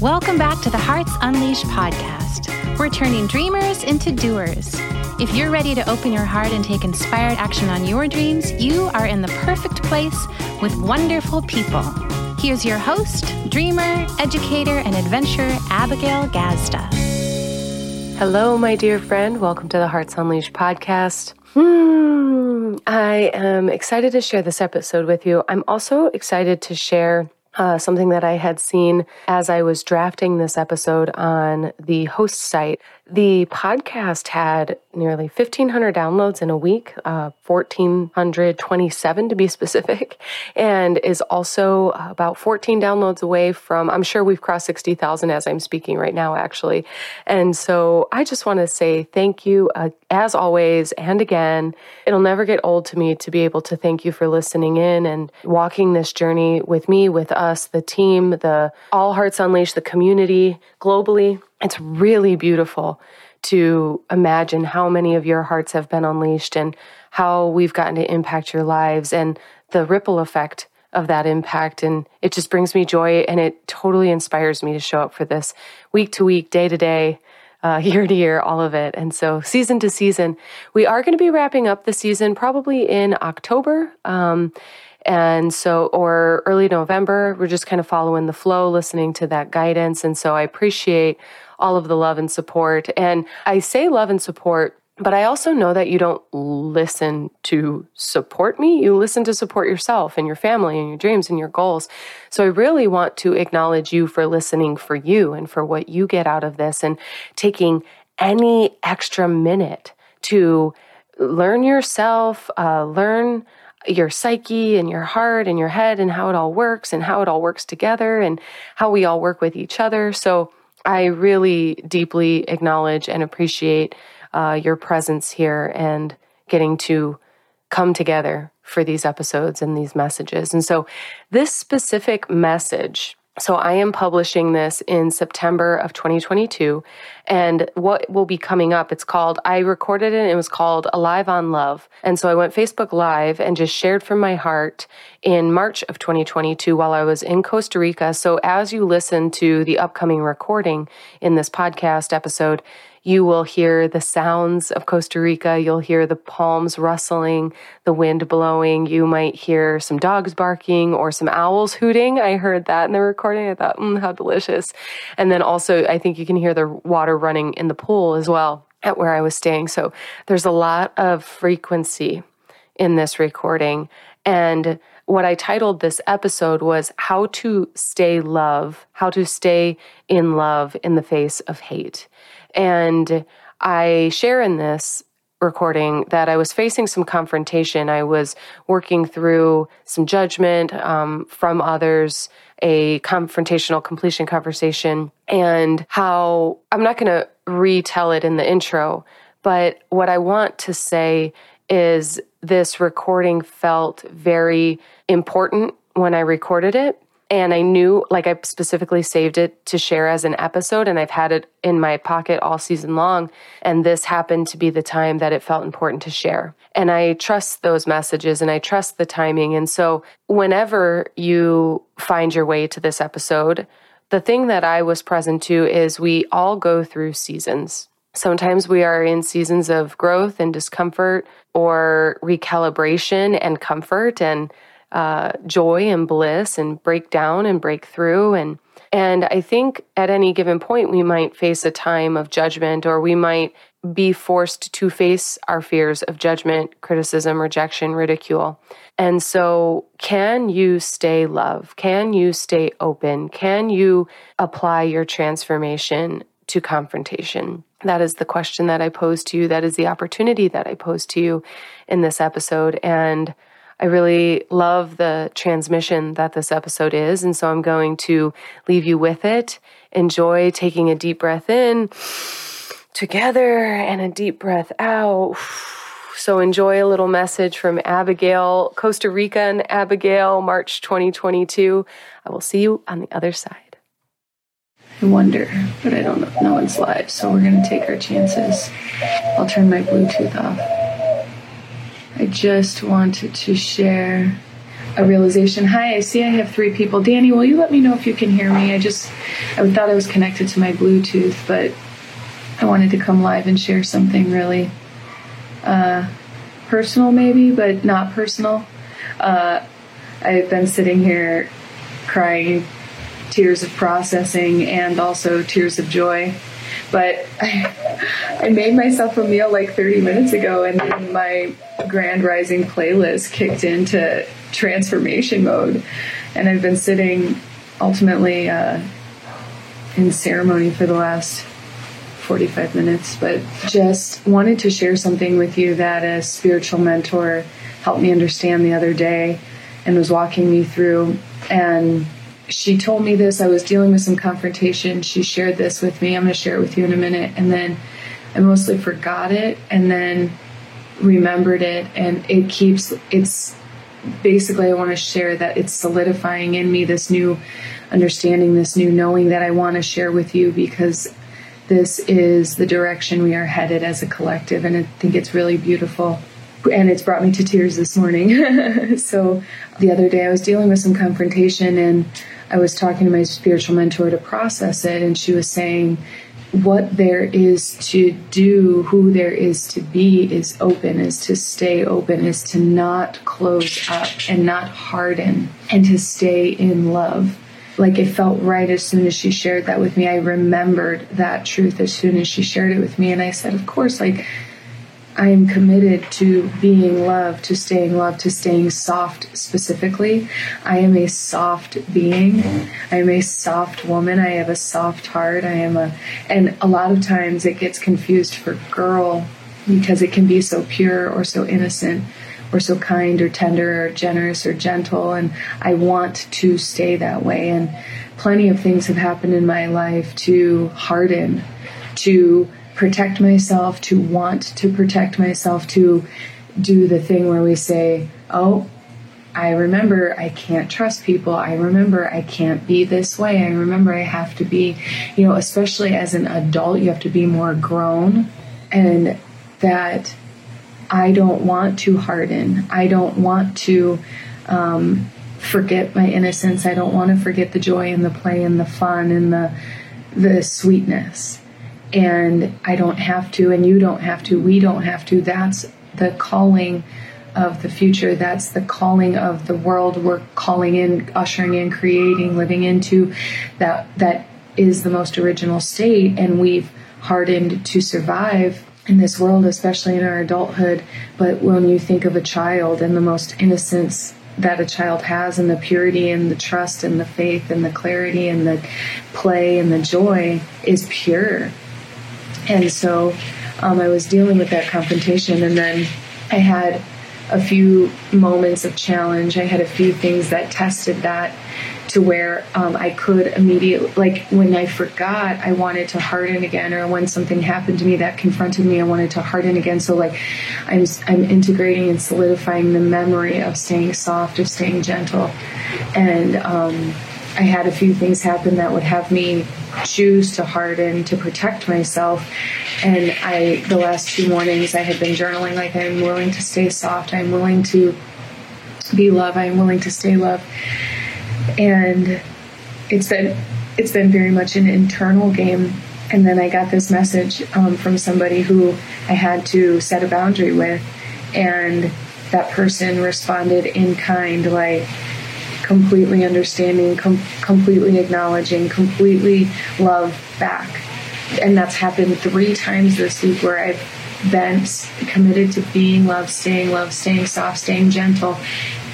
Welcome back to the Hearts Unleashed podcast. We're turning dreamers into doers. If you're ready to open your heart and take inspired action on your dreams, you are in the perfect place with wonderful people. Here's your host, dreamer, educator, and adventurer, Abigail Gazda. Hello, my dear friend. Welcome to the Hearts Unleashed podcast. Hmm, I am excited to share this episode with you. I'm also excited to share uh, something that I had seen as I was drafting this episode on the host site. The podcast had nearly 1,500 downloads in a week, uh, 1,427 to be specific, and is also about 14 downloads away from, I'm sure we've crossed 60,000 as I'm speaking right now, actually. And so I just want to say thank you, uh, as always, and again. It'll never get old to me to be able to thank you for listening in and walking this journey with me, with us, the team, the All Hearts Unleashed, the community globally. It's really beautiful to imagine how many of your hearts have been unleashed and how we've gotten to impact your lives and the ripple effect of that impact. And it just brings me joy and it totally inspires me to show up for this week to week, day to day, uh, year to year, all of it. And so, season to season, we are going to be wrapping up the season probably in October. Um, and so, or early November, we're just kind of following the flow, listening to that guidance. And so, I appreciate all of the love and support. And I say love and support but I also know that you don't listen to support me. You listen to support yourself and your family and your dreams and your goals. So I really want to acknowledge you for listening for you and for what you get out of this and taking any extra minute to learn yourself, uh, learn your psyche and your heart and your head and how it all works and how it all works together and how we all work with each other. So I really deeply acknowledge and appreciate uh, your presence here and getting to come together for these episodes and these messages. And so, this specific message so I am publishing this in September of 2022. And what will be coming up, it's called, I recorded it, it was called Alive on Love. And so I went Facebook Live and just shared from my heart in March of 2022 while I was in Costa Rica. So as you listen to the upcoming recording in this podcast episode, you will hear the sounds of Costa Rica. You'll hear the palms rustling, the wind blowing. You might hear some dogs barking or some owls hooting. I heard that in the recording. I thought, mm, how delicious. And then also, I think you can hear the water running in the pool as well at where I was staying. So there's a lot of frequency in this recording. And what I titled this episode was How to Stay Love, How to Stay in Love in the Face of Hate. And I share in this recording that I was facing some confrontation. I was working through some judgment um, from others, a confrontational completion conversation, and how I'm not going to retell it in the intro, but what I want to say is this recording felt very important when I recorded it and I knew, like, I specifically saved it to share as an episode, and I've had it in my pocket all season long. And this happened to be the time that it felt important to share. And I trust those messages and I trust the timing. And so, whenever you find your way to this episode, the thing that I was present to is we all go through seasons. Sometimes we are in seasons of growth and discomfort or recalibration and comfort. And uh, joy and bliss and break down and break through and and I think at any given point we might face a time of judgment or we might be forced to face our fears of judgment, criticism, rejection, ridicule. And so, can you stay love? Can you stay open? Can you apply your transformation to confrontation? That is the question that I pose to you. That is the opportunity that I pose to you in this episode. And I really love the transmission that this episode is. And so I'm going to leave you with it. Enjoy taking a deep breath in together and a deep breath out. So enjoy a little message from Abigail, Costa Rica and Abigail, March 2022. I will see you on the other side. I wonder, but I don't know no one's live, so we're going to take our chances. I'll turn my Bluetooth off. I just wanted to share a realization. Hi, I see I have three people. Danny, will you let me know if you can hear me? I just I thought I was connected to my Bluetooth, but I wanted to come live and share something really uh, personal, maybe, but not personal. Uh, I've been sitting here crying tears of processing and also tears of joy. But I, made myself a meal like 30 minutes ago, and then my Grand Rising playlist kicked into transformation mode. And I've been sitting ultimately uh, in ceremony for the last 45 minutes, but just wanted to share something with you that a spiritual mentor helped me understand the other day and was walking me through. And she told me this. I was dealing with some confrontation. She shared this with me. I'm going to share it with you in a minute. And then I mostly forgot it and then remembered it. And it keeps, it's basically, I want to share that it's solidifying in me this new understanding, this new knowing that I want to share with you because this is the direction we are headed as a collective. And I think it's really beautiful. And it's brought me to tears this morning. so the other day I was dealing with some confrontation and I was talking to my spiritual mentor to process it. And she was saying, what there is to do, who there is to be, is open, is to stay open, is to not close up and not harden, and to stay in love like it felt right as soon as she shared that with me. I remembered that truth as soon as she shared it with me. And I said, Of course, like I am committed to being loved, to staying loved, to staying soft specifically. I am a soft being. I am a soft woman. I have a soft heart. I am a, and a lot of times it gets confused for girl because it can be so pure or so innocent or so kind or tender or generous or gentle. And I want to stay that way. And plenty of things have happened in my life to harden, to protect myself, to want to protect myself, to do the thing where we say, oh, I remember I can't trust people. I remember I can't be this way. I remember I have to be, you know, especially as an adult, you have to be more grown. And that I don't want to harden. I don't want to um, forget my innocence. I don't want to forget the joy and the play and the fun and the the sweetness. And I don't have to, and you don't have to. We don't have to. That's the calling of the future. That's the calling of the world we're calling in, ushering in, creating, living into. That that is the most original state, and we've hardened to survive in this world, especially in our adulthood. But when you think of a child and the most innocence that a child has, and the purity and the trust and the faith and the clarity and the play and the joy is pure. And so um, I was dealing with that confrontation, and then I had a few moments of challenge. I had a few things that tested that to where um, I could immediately, like when I forgot, I wanted to harden again, or when something happened to me that confronted me, I wanted to harden again. So like, I'm I'm integrating and solidifying the memory of staying soft, of staying gentle, and um, I had a few things happen that would have me choose to harden to protect myself. And I, the last two mornings, I had been journaling like I'm willing to stay soft, I'm willing to be love, I'm willing to stay love. And it's been it's been very much an internal game. And then i got this message um, from somebody who i had to set a boundary with. And that person responded in kind like completely understanding com- completely acknowledging completely love back and that's happened three times this week where i've been committed to being love staying love staying soft staying gentle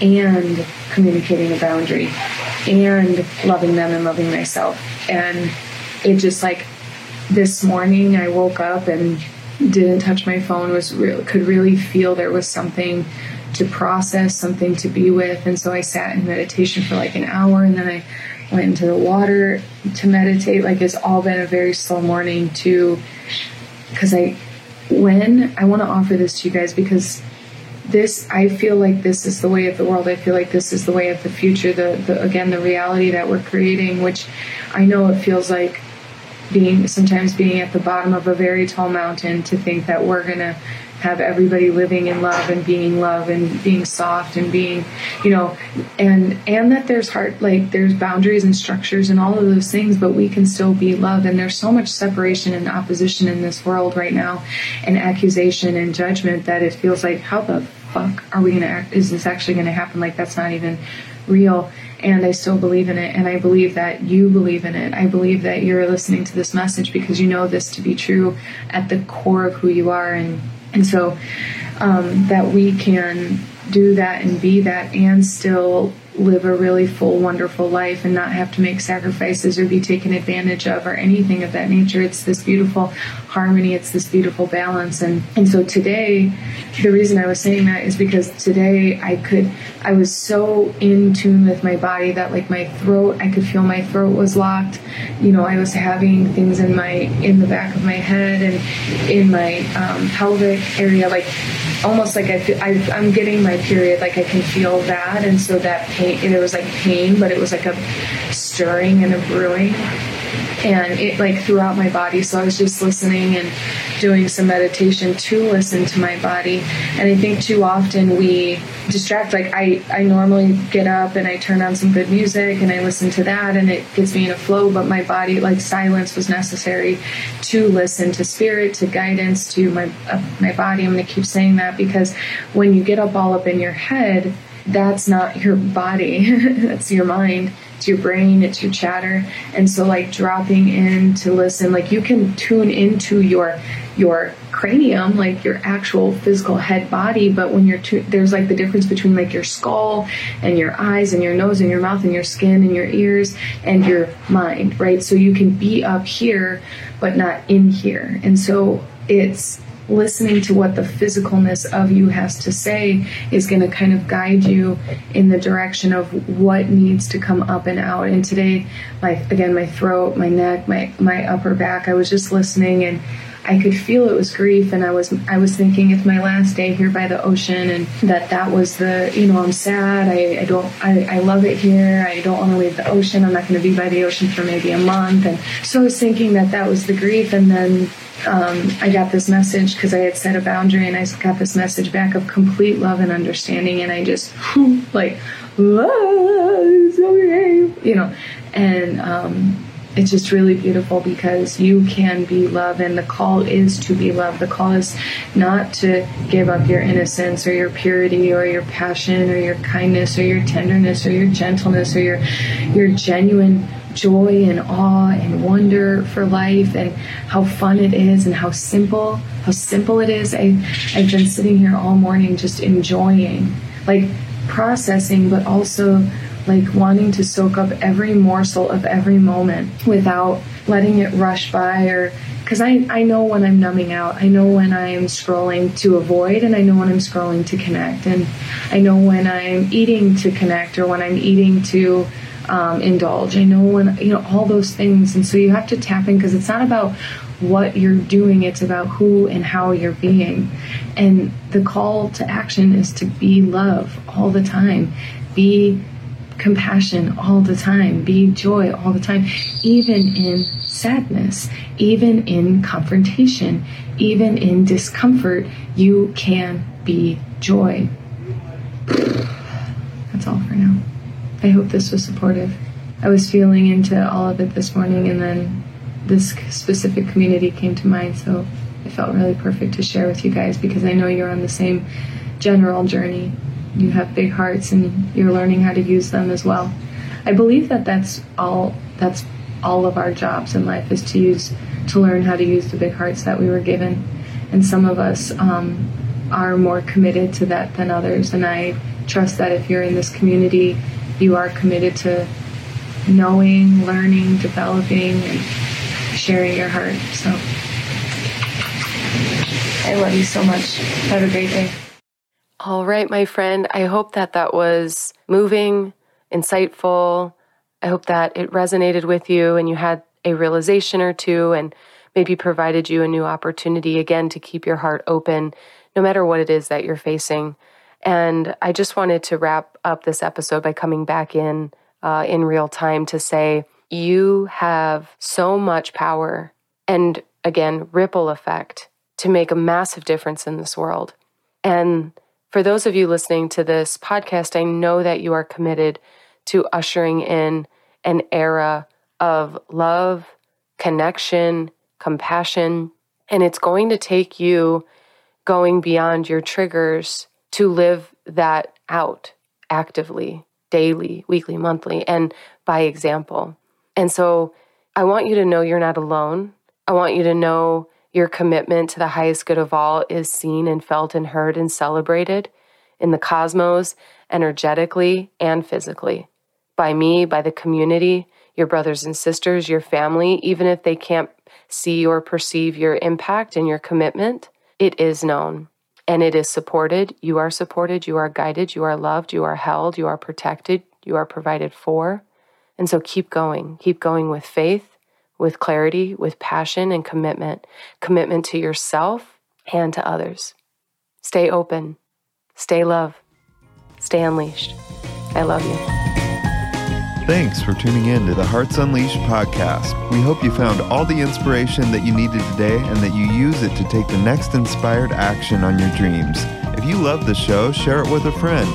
and communicating a boundary and loving them and loving myself. And it just like this morning I woke up and didn't touch my phone was real could really feel there was something to process, something to be with. And so I sat in meditation for like an hour and then I went into the water to meditate. Like it's all been a very slow morning too because I when I want to offer this to you guys because this i feel like this is the way of the world i feel like this is the way of the future the, the again the reality that we're creating which i know it feels like being sometimes being at the bottom of a very tall mountain to think that we're going to have everybody living in love and being love and being soft and being you know and and that there's heart like there's boundaries and structures and all of those things but we can still be love and there's so much separation and opposition in this world right now and accusation and judgment that it feels like how the fuck are we gonna act is this actually gonna happen like that's not even real and I still believe in it. And I believe that you believe in it. I believe that you're listening to this message because you know this to be true at the core of who you are. And, and so um, that we can do that and be that and still live a really full, wonderful life and not have to make sacrifices or be taken advantage of or anything of that nature. It's this beautiful harmony, it's this beautiful balance. And, and so today, the reason I was saying that is because today I could, I was so in tune with my body that like my throat, I could feel my throat was locked. You know, I was having things in my, in the back of my head and in my um, pelvic area, like almost like I feel, I, I'm getting my period, like I can feel that. And so that pain, there was like pain, but it was like a stirring and a brewing and it like throughout my body. So I was just listening and doing some meditation to listen to my body. And I think too often we distract. Like I, I normally get up and I turn on some good music and I listen to that and it gets me in a flow. But my body, like silence, was necessary to listen to spirit, to guidance, to my uh, my body. I'm going to keep saying that because when you get up all up in your head, that's not your body. that's your mind it's your brain, it's your chatter. And so like dropping in to listen, like you can tune into your your cranium, like your actual physical head body, but when you're tu- there's like the difference between like your skull and your eyes and your nose and your mouth and your skin and your ears and your mind, right? So you can be up here but not in here. And so it's listening to what the physicalness of you has to say is going to kind of guide you in the direction of what needs to come up and out. And today, my again, my throat, my neck, my my upper back, I was just listening and I could feel it was grief and I was I was thinking it's my last day here by the ocean and that that was the you know I'm sad. I, I don't I, I love it here. I don't want to leave the ocean. I'm not going to be by the ocean for maybe a month. And so I was thinking that that was the grief and then um, I got this message because I had set a boundary and I got this message back of complete love and understanding and I just like okay you know? And um, it's just really beautiful because you can be love and the call is to be love the call is not to give up your innocence or your purity or your passion or your kindness or your tenderness or your gentleness or your your genuine joy and awe and wonder for life and how fun it is and how simple how simple it is. I, i've been sitting here all morning just enjoying like processing but also like wanting to soak up every morsel of every moment without letting it rush by or because I, I know when I'm numbing out. I know when I'm scrolling to avoid, and I know when I'm scrolling to connect. And I know when I'm eating to connect or when I'm eating to um, indulge. I know when, you know, all those things. And so you have to tap in because it's not about what you're doing, it's about who and how you're being. And the call to action is to be love all the time, be compassion all the time, be joy all the time, even in sadness, even in confrontation, even in discomfort, you can be joy. That's all for now. I hope this was supportive. I was feeling into all of it this morning, and then this specific community came to mind, so it felt really perfect to share with you guys because I know you're on the same general journey you have big hearts and you're learning how to use them as well. I believe that that's all that's all of our jobs in life is to use to learn how to use the big hearts that we were given, and some of us um, are more committed to that than others. And I trust that if you're in this community, you are committed to knowing, learning, developing, and sharing your heart. So I love you so much. Have a great day. All right, my friend. I hope that that was moving, insightful. I hope that it resonated with you and you had a realization or two and maybe provided you a new opportunity again to keep your heart open no matter what it is that you're facing. And I just wanted to wrap up this episode by coming back in uh, in real time to say you have so much power and again, ripple effect to make a massive difference in this world. And for those of you listening to this podcast, I know that you are committed to ushering in an era of love, connection, compassion. And it's going to take you going beyond your triggers to live that out actively, daily, weekly, monthly, and by example. And so I want you to know you're not alone. I want you to know your commitment to the highest good of all is seen and felt and heard and celebrated in the cosmos, energetically and physically, by me, by the community, your brothers and sisters, your family, even if they can't see or perceive your impact and your commitment, it is known. And it is supported. You are supported, you are guided, you are loved, you are held, you are protected, you are provided for. And so keep going, keep going with faith, with clarity, with passion and commitment, commitment to yourself and to others. Stay open, stay love, stay unleashed. I love you. Thanks for tuning in to the Hearts Unleashed podcast. We hope you found all the inspiration that you needed today and that you use it to take the next inspired action on your dreams. If you love the show, share it with a friend.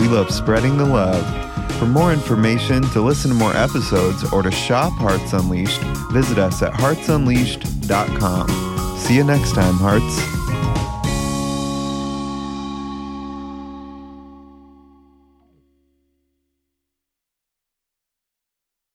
We love spreading the love. For more information, to listen to more episodes, or to shop Hearts Unleashed, visit us at heartsunleashed.com. See you next time, Hearts.